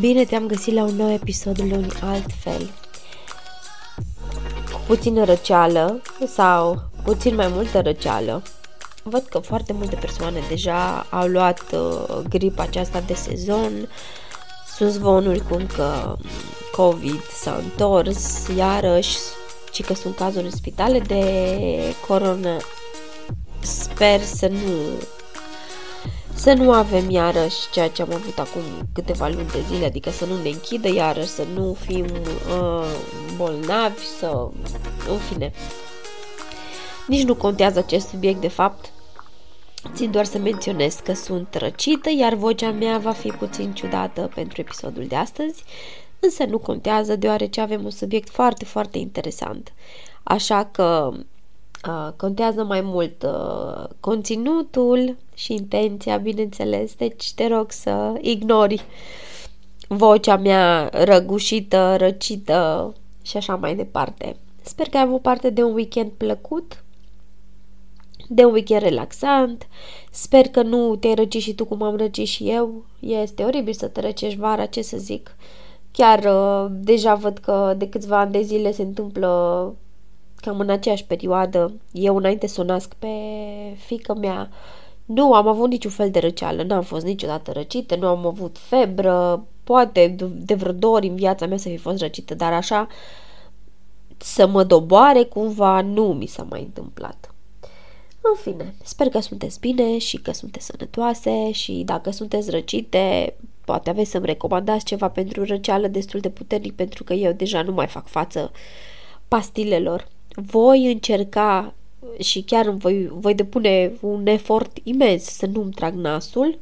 Bine te-am găsit la un nou episod luni altfel. Cu puțină răceală sau puțin mai multă răceală. Văd că foarte multe persoane deja au luat uh, gripa aceasta de sezon. Sunt zvonuri cum că COVID s-a întors iarăși și că sunt cazuri în spitale de corona. Sper să nu să nu avem iarăși ceea ce am avut acum câteva luni de zile, adică să nu ne închidă iarăși, să nu fim uh, bolnavi, să... în fine. Nici nu contează acest subiect de fapt, țin doar să menționez că sunt răcită, iar vocea mea va fi puțin ciudată pentru episodul de astăzi, însă nu contează deoarece avem un subiect foarte, foarte interesant. Așa că Uh, contează mai mult uh, conținutul și intenția, bineînțeles, deci te rog să ignori vocea mea răgușită, răcită și așa mai departe. Sper că ai avut parte de un weekend plăcut, de un weekend relaxant. Sper că nu te-ai răcit și tu cum am răcit și eu. Este oribil să te răcești vara, ce să zic. Chiar uh, deja văd că de câțiva ani de zile se întâmplă cam în aceeași perioadă, eu înainte să o nasc pe fică mea, nu am avut niciun fel de răceală, n-am fost niciodată răcită, nu am avut febră, poate de vreo două ori în viața mea să fi fost răcită, dar așa să mă doboare cumva nu mi s-a mai întâmplat. În fine, sper că sunteți bine și că sunteți sănătoase și dacă sunteți răcite, poate aveți să-mi recomandați ceva pentru răceală destul de puternic pentru că eu deja nu mai fac față pastilelor voi încerca și chiar voi, voi depune un efort imens să nu-mi trag nasul,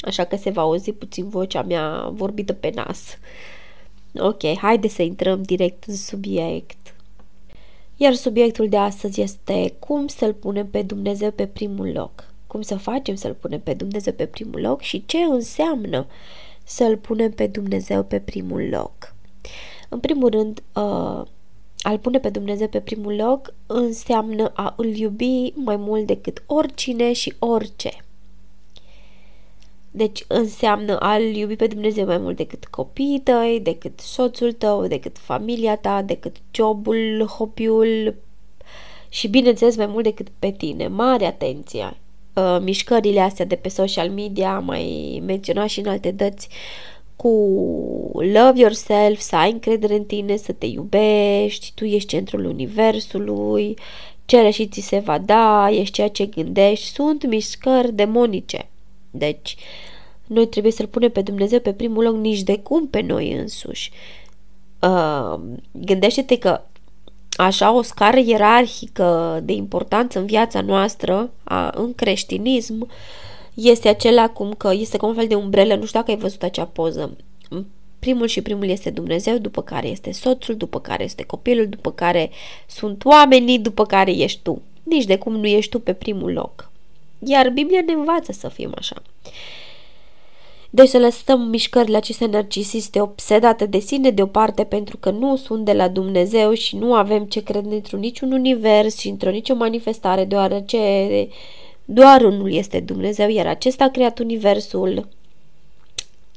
așa că se va auzi puțin vocea mea vorbită pe nas. Ok, haide să intrăm direct în subiect. Iar subiectul de astăzi este cum să-L punem pe Dumnezeu pe primul loc. Cum să facem să-L punem pe Dumnezeu pe primul loc și ce înseamnă să-L punem pe Dumnezeu pe primul loc. În primul rând, uh, a-L pune pe Dumnezeu pe primul loc înseamnă a îl iubi mai mult decât oricine și orice. Deci înseamnă a-L iubi pe Dumnezeu mai mult decât copiii tăi, decât soțul tău, decât familia ta, decât jobul, hobby-ul și bineînțeles mai mult decât pe tine. Mare atenție! Uh, mișcările astea de pe social media, mai menționat și în alte dăți, uh, cu love yourself, să ai încredere în tine, să te iubești, tu ești centrul universului, cere și ți se va da, ești ceea ce gândești, sunt mișcări demonice. Deci, noi trebuie să-L punem pe Dumnezeu pe primul loc nici de cum pe noi însuși. Uh, gândește-te că așa o scară ierarhică de importanță în viața noastră, a, în creștinism, uh, este acela cum că este ca un fel de umbrelă, nu știu dacă ai văzut acea poză. Primul și primul este Dumnezeu, după care este soțul, după care este copilul, după care sunt oamenii, după care ești tu. Nici de cum nu ești tu pe primul loc. Iar Biblia ne învață să fim așa. Deci să lăsăm mișcările acestea narcisiste obsedate de sine deoparte pentru că nu sunt de la Dumnezeu și nu avem ce crede într-un niciun univers și într-o nicio manifestare, deoarece doar unul este Dumnezeu, iar acesta a creat universul.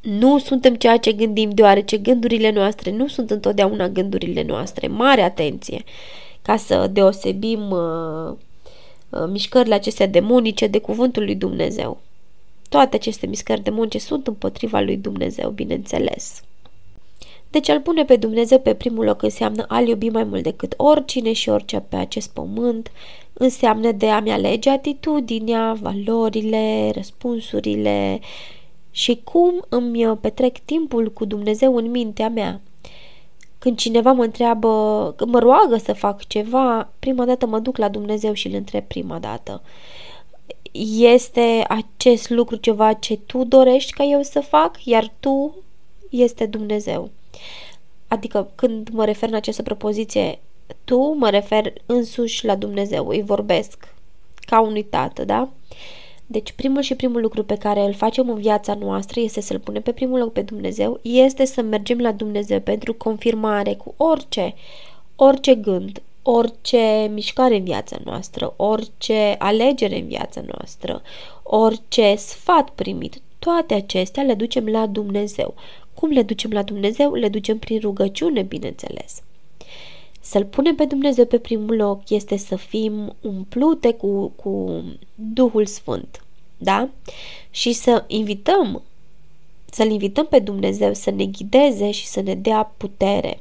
Nu suntem ceea ce gândim, deoarece gândurile noastre nu sunt întotdeauna gândurile noastre. Mare atenție! Ca să deosebim uh, uh, mișcările acestea demonice de cuvântul lui Dumnezeu. Toate aceste mișcări demonice sunt împotriva lui Dumnezeu, bineînțeles. Deci al pune pe Dumnezeu pe primul loc înseamnă a-L iubi mai mult decât oricine și orice pe acest pământ, înseamnă de a-mi alege atitudinea, valorile, răspunsurile și cum îmi petrec timpul cu Dumnezeu în mintea mea. Când cineva mă întreabă, când mă roagă să fac ceva, prima dată mă duc la Dumnezeu și îl întreb prima dată. Este acest lucru ceva ce tu dorești ca eu să fac, iar tu este Dumnezeu. Adică când mă refer în această propoziție tu, mă refer însuși la Dumnezeu, îi vorbesc ca unui tată, da? Deci primul și primul lucru pe care îl facem în viața noastră este să-L punem pe primul loc pe Dumnezeu, este să mergem la Dumnezeu pentru confirmare cu orice, orice gând, orice mișcare în viața noastră, orice alegere în viața noastră, orice sfat primit, toate acestea le ducem la Dumnezeu. Cum le ducem la Dumnezeu? Le ducem prin rugăciune, bineînțeles. Să-L punem pe Dumnezeu pe primul loc este să fim umplute cu, cu Duhul Sfânt, da? Și să invităm, să-L invităm pe Dumnezeu să ne ghideze și să ne dea putere.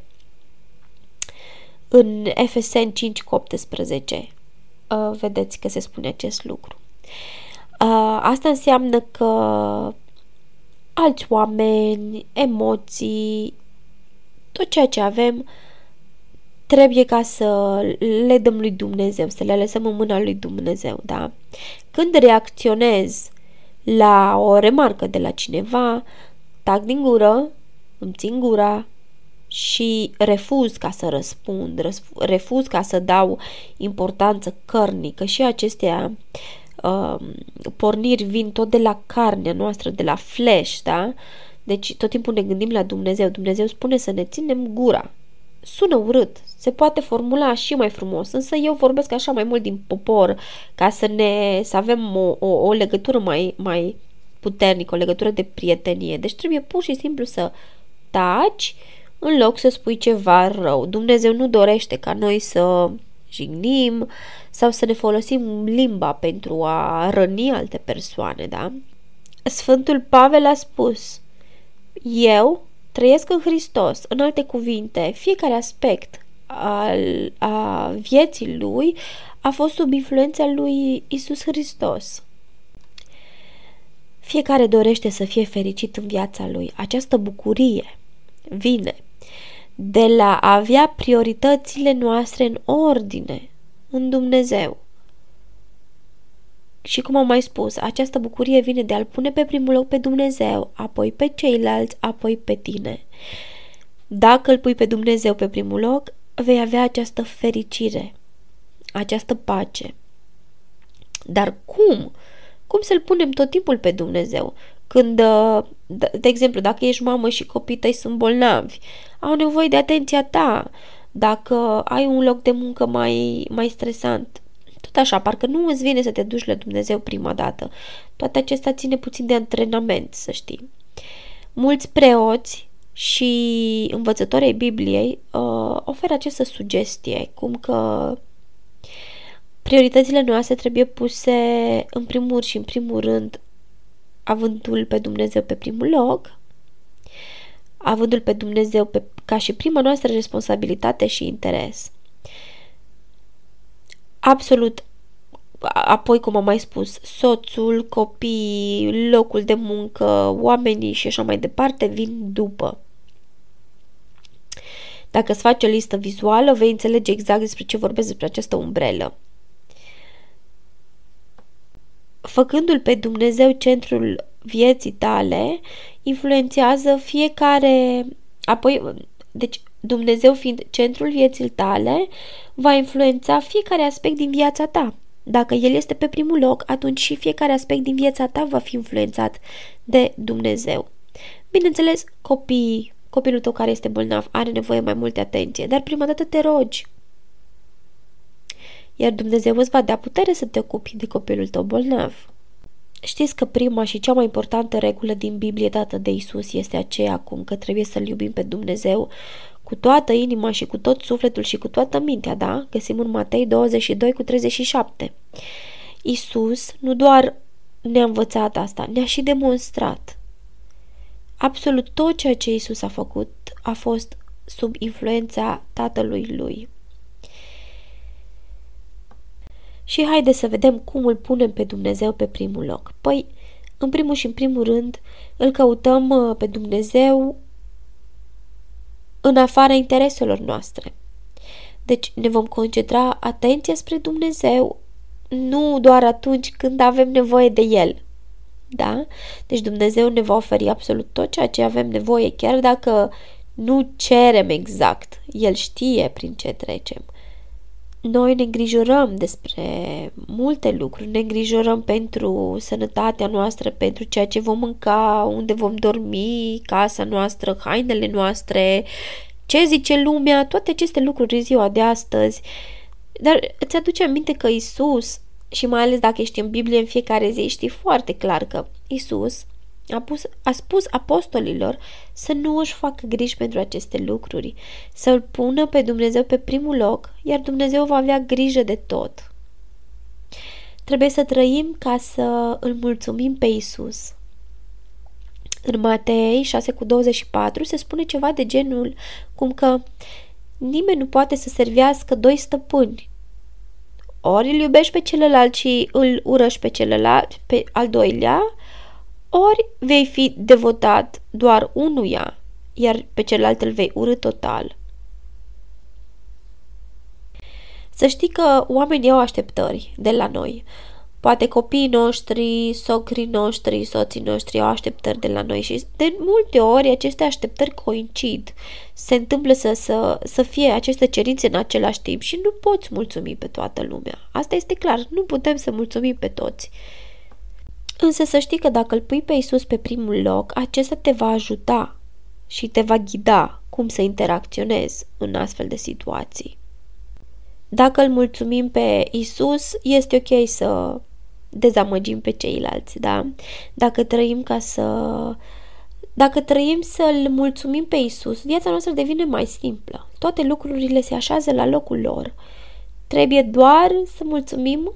În Efesen 5 cu 18 uh, vedeți că se spune acest lucru. Uh, asta înseamnă că alți oameni, emoții, tot ceea ce avem trebuie ca să le dăm lui Dumnezeu, să le lăsăm în mâna lui Dumnezeu, da? Când reacționez la o remarcă de la cineva, tac din gură, îmi țin gura și refuz ca să răspund, refuz ca să dau importanță cărnică și acestea uh, porniri vin tot de la carnea noastră, de la flesh, da? Deci tot timpul ne gândim la Dumnezeu. Dumnezeu spune să ne ținem gura. Sună urât, se poate formula și mai frumos, însă eu vorbesc așa mai mult din popor, ca să ne să avem o, o, o legătură mai, mai puternică, o legătură de prietenie. Deci trebuie pur și simplu să taci în loc să spui ceva rău. Dumnezeu nu dorește ca noi să jignim sau să ne folosim limba pentru a răni alte persoane, da? Sfântul Pavel a spus, eu trăiesc în Hristos, în alte cuvinte, fiecare aspect al, a vieții lui a fost sub influența lui Isus Hristos. Fiecare dorește să fie fericit în viața lui. Această bucurie vine de la a avea prioritățile noastre în ordine, în Dumnezeu. Și cum am mai spus, această bucurie vine de a-L pune pe primul loc pe Dumnezeu, apoi pe ceilalți, apoi pe tine. Dacă îl pui pe Dumnezeu pe primul loc, vei avea această fericire, această pace. Dar cum? Cum să-L punem tot timpul pe Dumnezeu? Când, de exemplu, dacă ești mamă și copiii tăi sunt bolnavi, au nevoie de atenția ta. Dacă ai un loc de muncă mai, mai stresant, tot așa, parcă nu îți vine să te duci la Dumnezeu prima dată. Toate acestea ține puțin de antrenament, să știi. Mulți preoți și învățătorii Bibliei uh, oferă această sugestie, cum că prioritățile noastre trebuie puse în primul și în primul rând avându-L pe Dumnezeu pe primul loc, avându-L pe Dumnezeu pe, ca și prima noastră responsabilitate și interes. Absolut apoi, cum am mai spus, soțul, copiii, locul de muncă, oamenii și așa mai departe vin după. Dacă îți faci o listă vizuală, vei înțelege exact despre ce vorbesc despre această umbrelă. Făcându-l pe Dumnezeu centrul vieții tale, influențează fiecare, apoi, deci Dumnezeu fiind centrul vieții tale, va influența fiecare aspect din viața ta. Dacă El este pe primul loc, atunci și fiecare aspect din viața ta va fi influențat de Dumnezeu. Bineînțeles, copiii, copilul tău care este bolnav are nevoie mai multe atenție, dar prima dată te rogi. Iar Dumnezeu îți va da putere să te ocupi de copilul tău bolnav. Știți că prima și cea mai importantă regulă din Biblie dată de Isus este aceea cum că trebuie să-L iubim pe Dumnezeu cu toată inima și cu tot sufletul și cu toată mintea, da? Găsim în Matei 22 cu 37. Isus nu doar ne-a învățat asta, ne-a și demonstrat. Absolut tot ceea ce Isus a făcut a fost sub influența Tatălui Lui. Și haide să vedem cum îl punem pe Dumnezeu pe primul loc. Păi, în primul și în primul rând, îl căutăm uh, pe Dumnezeu în afara intereselor noastre. Deci ne vom concentra atenția spre Dumnezeu nu doar atunci când avem nevoie de El. Da? Deci Dumnezeu ne va oferi absolut tot ceea ce avem nevoie, chiar dacă Nu cerem exact, El știe prin ce trecem. Noi ne îngrijorăm despre multe lucruri, ne îngrijorăm pentru sănătatea noastră, pentru ceea ce vom mânca, unde vom dormi, casa noastră, hainele noastre, ce zice lumea, toate aceste lucruri în ziua de astăzi. Dar îți aduce aminte că Isus, și mai ales dacă ești în Biblie în fiecare zi, știi foarte clar că Isus a, pus, a spus apostolilor să nu își facă griji pentru aceste lucruri, să îl pună pe Dumnezeu pe primul loc, iar Dumnezeu va avea grijă de tot. Trebuie să trăim ca să îl mulțumim pe Isus. În Matei 6 cu 24 se spune ceva de genul cum că nimeni nu poate să servească doi stăpâni. Ori îl iubești pe celălalt și îl urăști pe celălalt, pe al doilea, ori vei fi devotat doar unuia, iar pe celălalt îl vei urâ total. Să știi că oamenii au așteptări de la noi. Poate copiii noștri, socrii noștri, soții noștri au așteptări de la noi și de multe ori aceste așteptări coincid. Se întâmplă să, să, să fie aceste cerințe în același timp și nu poți mulțumi pe toată lumea. Asta este clar, nu putem să mulțumim pe toți. Însă să știi că dacă îl pui pe Isus pe primul loc, acesta te va ajuta și te va ghida cum să interacționezi în astfel de situații. Dacă îl mulțumim pe Isus, este ok să dezamăgim pe ceilalți, da? Dacă trăim ca să... Dacă trăim să-L mulțumim pe Isus, viața noastră devine mai simplă. Toate lucrurile se așează la locul lor. Trebuie doar să mulțumim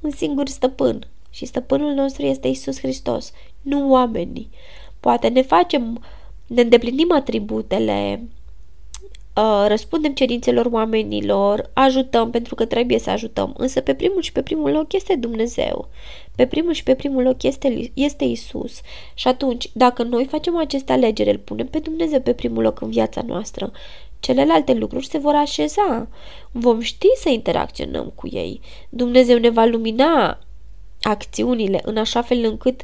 un singur stăpân, și stăpânul nostru este Isus Hristos, nu oamenii. Poate ne facem, ne îndeplinim atributele, uh, răspundem cerințelor oamenilor, ajutăm pentru că trebuie să ajutăm, însă pe primul și pe primul loc este Dumnezeu. Pe primul și pe primul loc este, este Isus. Și atunci, dacă noi facem aceste alegeri, îl punem pe Dumnezeu pe primul loc în viața noastră, celelalte lucruri se vor așeza. Vom ști să interacționăm cu ei. Dumnezeu ne va lumina acțiunile în așa fel încât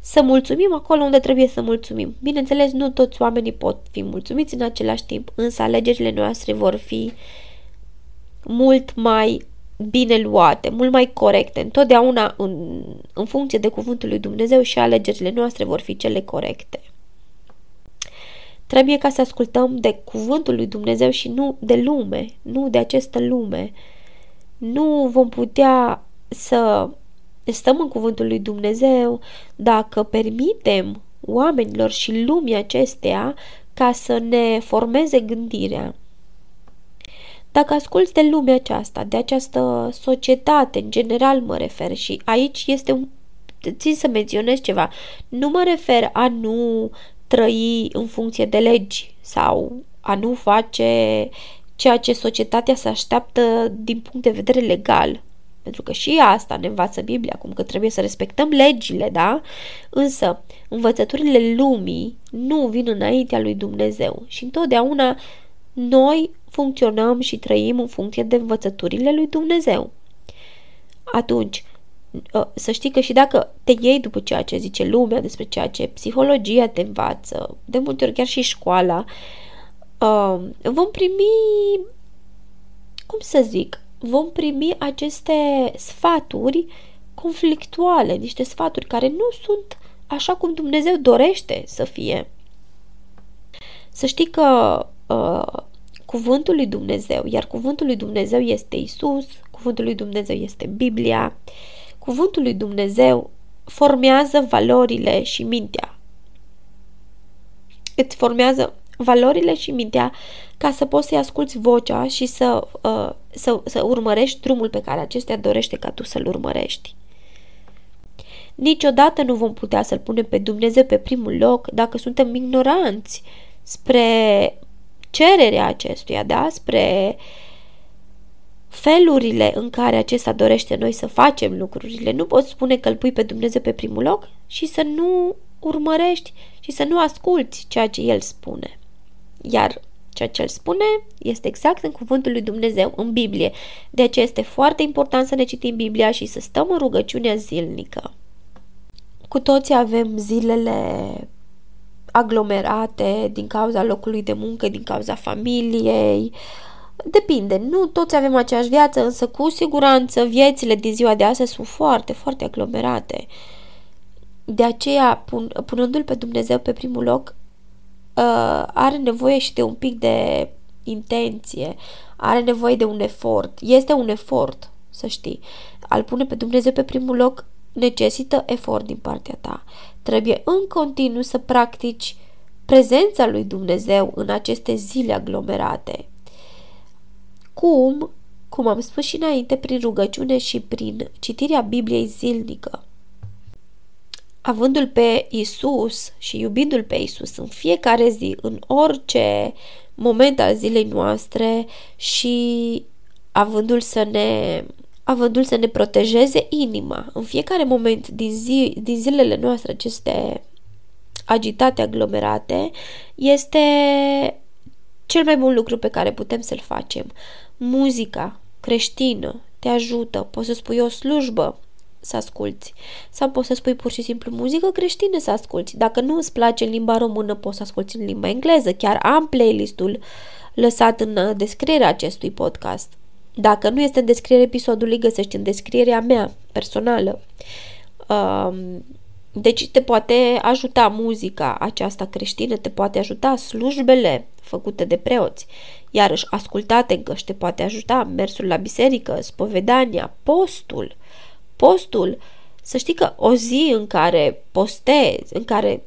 să mulțumim acolo unde trebuie să mulțumim. Bineînțeles, nu toți oamenii pot fi mulțumiți în același timp, însă alegerile noastre vor fi mult mai bine luate, mult mai corecte. Întotdeauna în, în funcție de cuvântul lui Dumnezeu și alegerile noastre vor fi cele corecte. Trebuie ca să ascultăm de cuvântul lui Dumnezeu și nu de lume, nu de această lume. Nu vom putea să stăm în cuvântul lui Dumnezeu, dacă permitem oamenilor și lumii acestea ca să ne formeze gândirea. Dacă asculți de lumea aceasta, de această societate, în general mă refer și aici este un țin să menționez ceva. Nu mă refer a nu trăi în funcție de legi sau a nu face ceea ce societatea se așteaptă din punct de vedere legal. Pentru că și asta ne învață Biblia, cum că trebuie să respectăm legile, da? Însă, învățăturile lumii nu vin înaintea lui Dumnezeu și întotdeauna noi funcționăm și trăim în funcție de învățăturile lui Dumnezeu. Atunci, ă, să știi că și dacă te iei după ceea ce zice lumea, despre ceea ce psihologia te învață, de multe ori chiar și școala, ă, vom primi, cum să zic, vom primi aceste sfaturi conflictuale, niște sfaturi care nu sunt așa cum Dumnezeu dorește să fie. Să știi că uh, cuvântul lui Dumnezeu, iar cuvântul lui Dumnezeu este Isus, cuvântul lui Dumnezeu este Biblia, cuvântul lui Dumnezeu formează valorile și mintea. Îți formează valorile și mintea ca să poți să-i asculți vocea și să, uh, să, să urmărești drumul pe care acestea dorește ca tu să-l urmărești. Niciodată nu vom putea să-L punem pe Dumnezeu pe primul loc dacă suntem ignoranți spre cererea acestuia, da? spre felurile în care acesta dorește noi să facem lucrurile. Nu poți spune că îl pui pe Dumnezeu pe primul loc și să nu urmărești și să nu asculți ceea ce El spune. Iar ceea ce El spune este exact în cuvântul lui Dumnezeu, în Biblie. De aceea este foarte important să ne citim Biblia și să stăm în rugăciunea zilnică. Cu toții avem zilele aglomerate din cauza locului de muncă, din cauza familiei. Depinde, nu toți avem aceeași viață, însă cu siguranță viețile din ziua de astăzi sunt foarte, foarte aglomerate. De aceea, pun, punându-L pe Dumnezeu pe primul loc, uh, are nevoie și de un pic de intenție, are nevoie de un efort. Este un efort, să știi. Al pune pe Dumnezeu pe primul loc necesită efort din partea ta. Trebuie în continuu să practici prezența lui Dumnezeu în aceste zile aglomerate. Cum? Cum am spus și înainte, prin rugăciune și prin citirea Bibliei zilnică. Avându-l pe Isus și iubindu-l pe Isus în fiecare zi, în orice moment al zilei noastre și avându-l să ne avându-l să ne protejeze inima în fiecare moment din, zi, din zilele noastre aceste agitate, aglomerate, este cel mai bun lucru pe care putem să-l facem. Muzica creștină te ajută, poți să spui o slujbă să asculți sau poți să spui pur și simplu muzică creștină să asculți. Dacă nu îți place în limba română, poți să asculti în limba engleză. Chiar am playlistul lăsat în descrierea acestui podcast. Dacă nu este în descrierea episodului, găsești în descrierea mea personală. Um, deci te poate ajuta muzica aceasta creștină, te poate ajuta slujbele făcute de preoți, iarăși ascultate încă te poate ajuta mersul la biserică, spovedania, postul. Postul, să știi că o zi în care postezi, în care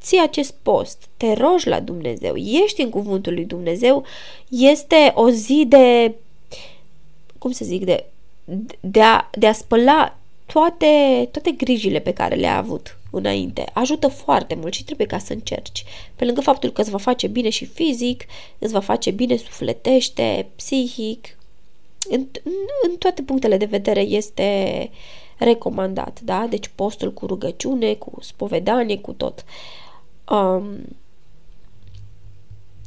ții acest post, te rogi la Dumnezeu, ești în cuvântul lui Dumnezeu, este o zi de cum să zic, de, de, a, de a spăla toate, toate grijile pe care le-a avut înainte. Ajută foarte mult și trebuie ca să încerci. Pe lângă faptul că îți va face bine și fizic, îți va face bine sufletește, psihic, în, în, în toate punctele de vedere este recomandat, da? Deci postul cu rugăciune, cu spovedanie, cu tot. Um,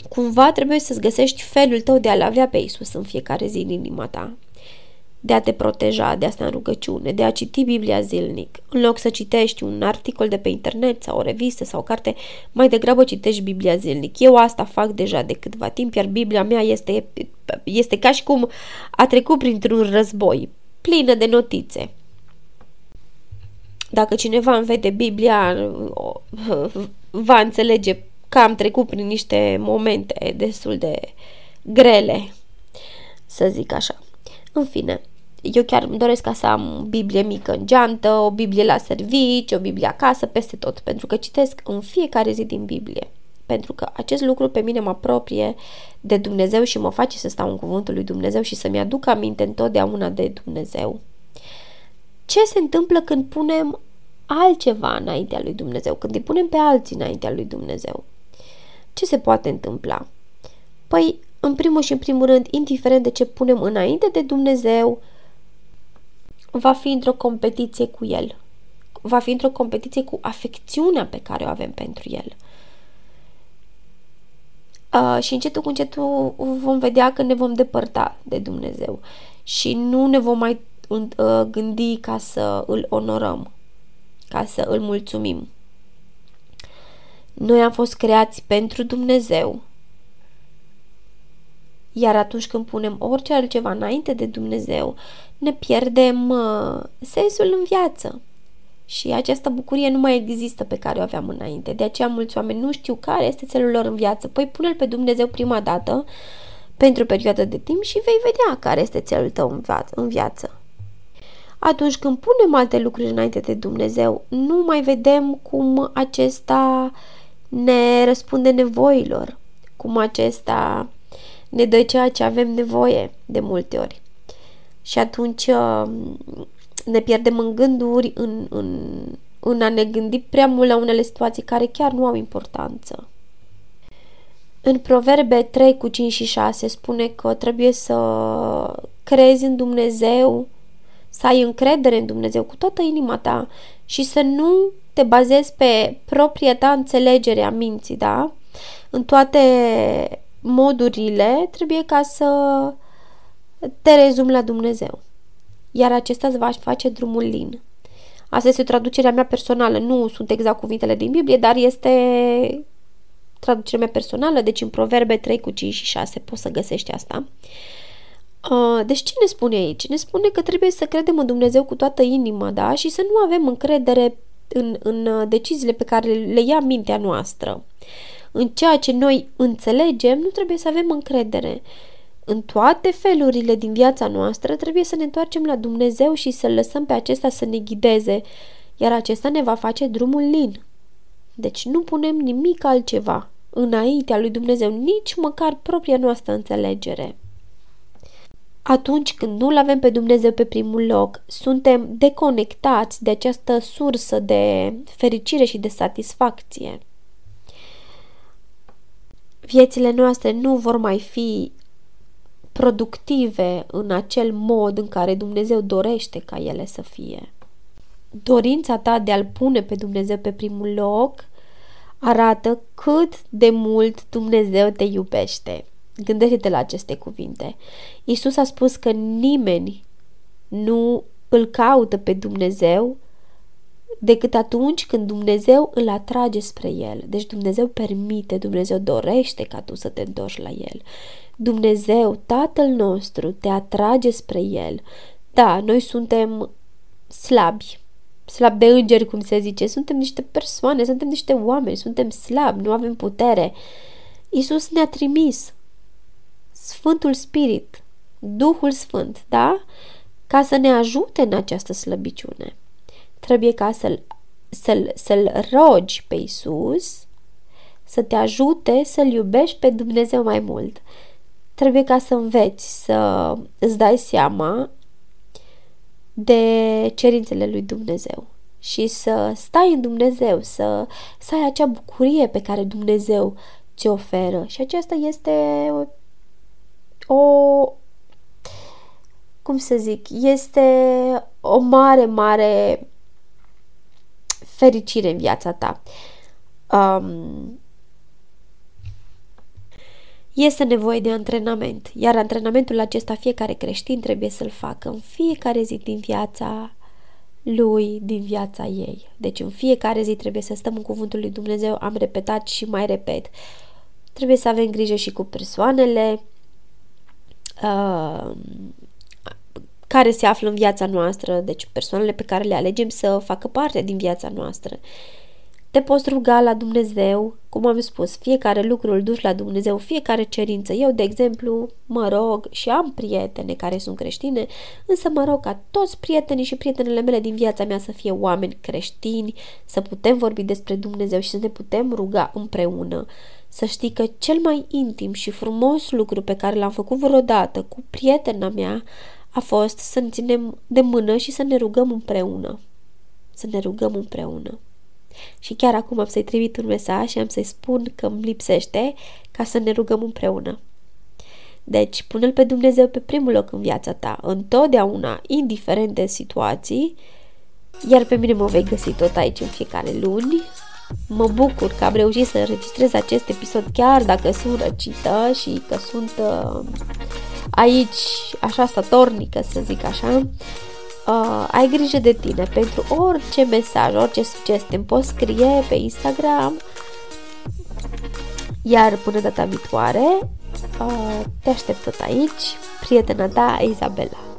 cumva trebuie să-ți găsești felul tău de a-L avea pe Isus în fiecare zi în inima ta de a te proteja, de a sta în rugăciune, de a citi Biblia zilnic. În loc să citești un articol de pe internet sau o revistă sau o carte, mai degrabă citești Biblia zilnic. Eu asta fac deja de câtva timp, iar Biblia mea este, este ca și cum a trecut printr-un război, plină de notițe. Dacă cineva îmi vede Biblia, va înțelege că am trecut prin niște momente destul de grele, să zic așa. În fine, eu chiar îmi doresc ca să am o Biblie mică în geantă, o Biblie la servici, o Biblie acasă, peste tot, pentru că citesc în fiecare zi din Biblie. Pentru că acest lucru pe mine mă apropie de Dumnezeu și mă face să stau în cuvântul lui Dumnezeu și să-mi aduc aminte întotdeauna de Dumnezeu. Ce se întâmplă când punem altceva înaintea lui Dumnezeu, când îi punem pe alții înaintea lui Dumnezeu? Ce se poate întâmpla? Păi, în primul și în primul rând, indiferent de ce punem înainte de Dumnezeu, va fi într-o competiție cu El. Va fi într-o competiție cu afecțiunea pe care o avem pentru El. Uh, și încetul cu încetul vom vedea că ne vom depărta de Dumnezeu și nu ne vom mai uh, gândi ca să îl onorăm, ca să îl mulțumim. Noi am fost creați pentru Dumnezeu iar atunci când punem orice altceva înainte de Dumnezeu, ne pierdem uh, sensul în viață. Și această bucurie nu mai există pe care o aveam înainte. De aceea mulți oameni nu știu care este țelul lor în viață. Păi pune-l pe Dumnezeu prima dată pentru o perioadă de timp și vei vedea care este țelul tău în viață. În viață. Atunci când punem alte lucruri înainte de Dumnezeu, nu mai vedem cum acesta ne răspunde nevoilor, cum acesta ne dă ceea ce avem nevoie de multe ori. Și atunci uh, ne pierdem în gânduri, în, în, în a ne gândi prea mult la unele situații care chiar nu au importanță. În Proverbe 3 cu 5 și 6 spune că trebuie să crezi în Dumnezeu, să ai încredere în Dumnezeu cu toată inima ta și să nu te bazezi pe propria ta înțelegere a minții, da? În toate modurile trebuie ca să te rezum la Dumnezeu. Iar acesta îți va face drumul lin. Asta este traducerea mea personală. Nu sunt exact cuvintele din Biblie, dar este traducerea mea personală, deci în Proverbe 3 cu 5 și 6 poți să găsești asta. Uh, deci ce ne spune aici? Ne spune că trebuie să credem în Dumnezeu cu toată inima, da? Și să nu avem încredere în, în uh, deciziile pe care le ia mintea noastră. În ceea ce noi înțelegem, nu trebuie să avem încredere. În toate felurile din viața noastră trebuie să ne întoarcem la Dumnezeu și să lăsăm pe acesta să ne ghideze, iar acesta ne va face drumul lin. Deci nu punem nimic altceva înaintea lui Dumnezeu, nici măcar propria noastră înțelegere. Atunci când nu-L avem pe Dumnezeu pe primul loc, suntem deconectați de această sursă de fericire și de satisfacție. Viețile noastre nu vor mai fi productive în acel mod în care Dumnezeu dorește ca ele să fie. Dorința ta de a-L pune pe Dumnezeu pe primul loc arată cât de mult Dumnezeu te iubește. Gândește-te la aceste cuvinte. Isus a spus că nimeni nu îl caută pe Dumnezeu decât atunci când Dumnezeu îl atrage spre El. Deci Dumnezeu permite, Dumnezeu dorește ca tu să te întorci la El. Dumnezeu, Tatăl nostru, te atrage spre El. Da, noi suntem slabi, slabi de îngeri, cum se zice. Suntem niște persoane, suntem niște oameni, suntem slabi, nu avem putere. Isus ne-a trimis Sfântul Spirit, Duhul Sfânt, da? Ca să ne ajute în această slăbiciune. Trebuie ca să-l, să-l, să-l rogi pe Isus să te ajute să-L iubești pe Dumnezeu mai mult. Trebuie ca să înveți să îți dai seama de cerințele lui Dumnezeu și să stai în Dumnezeu, să, să ai acea bucurie pe care Dumnezeu ți oferă. Și aceasta este o cum să zic, este o mare, mare fericire în viața ta. Um, este nevoie de antrenament, iar antrenamentul acesta fiecare creștin trebuie să-l facă în fiecare zi din viața lui, din viața ei. Deci în fiecare zi trebuie să stăm în cuvântul lui Dumnezeu, am repetat și mai repet. Trebuie să avem grijă și cu persoanele uh, care se află în viața noastră, deci persoanele pe care le alegem să facă parte din viața noastră. Te poți ruga la Dumnezeu, cum am spus, fiecare lucru îl duci la Dumnezeu, fiecare cerință. Eu, de exemplu, mă rog și am prietene care sunt creștine, însă mă rog ca toți prietenii și prietenele mele din viața mea să fie oameni creștini, să putem vorbi despre Dumnezeu și să ne putem ruga împreună. Să știi că cel mai intim și frumos lucru pe care l-am făcut vreodată cu prietena mea a fost să ne ținem de mână și să ne rugăm împreună. Să ne rugăm împreună. Și chiar acum am să-i trimit un mesaj și am să-i spun că îmi lipsește ca să ne rugăm împreună. Deci, pune-L pe Dumnezeu pe primul loc în viața ta, întotdeauna, indiferent de situații, iar pe mine mă vei găsi tot aici în fiecare luni. Mă bucur că am reușit să înregistrez acest episod chiar dacă sunt răcită și că sunt uh, aici așa statornică, să zic așa. Uh, ai grijă de tine. Pentru orice mesaj, orice sugestie îmi poți scrie pe Instagram. Iar până data viitoare uh, te aștept tot aici. Prietena ta Izabela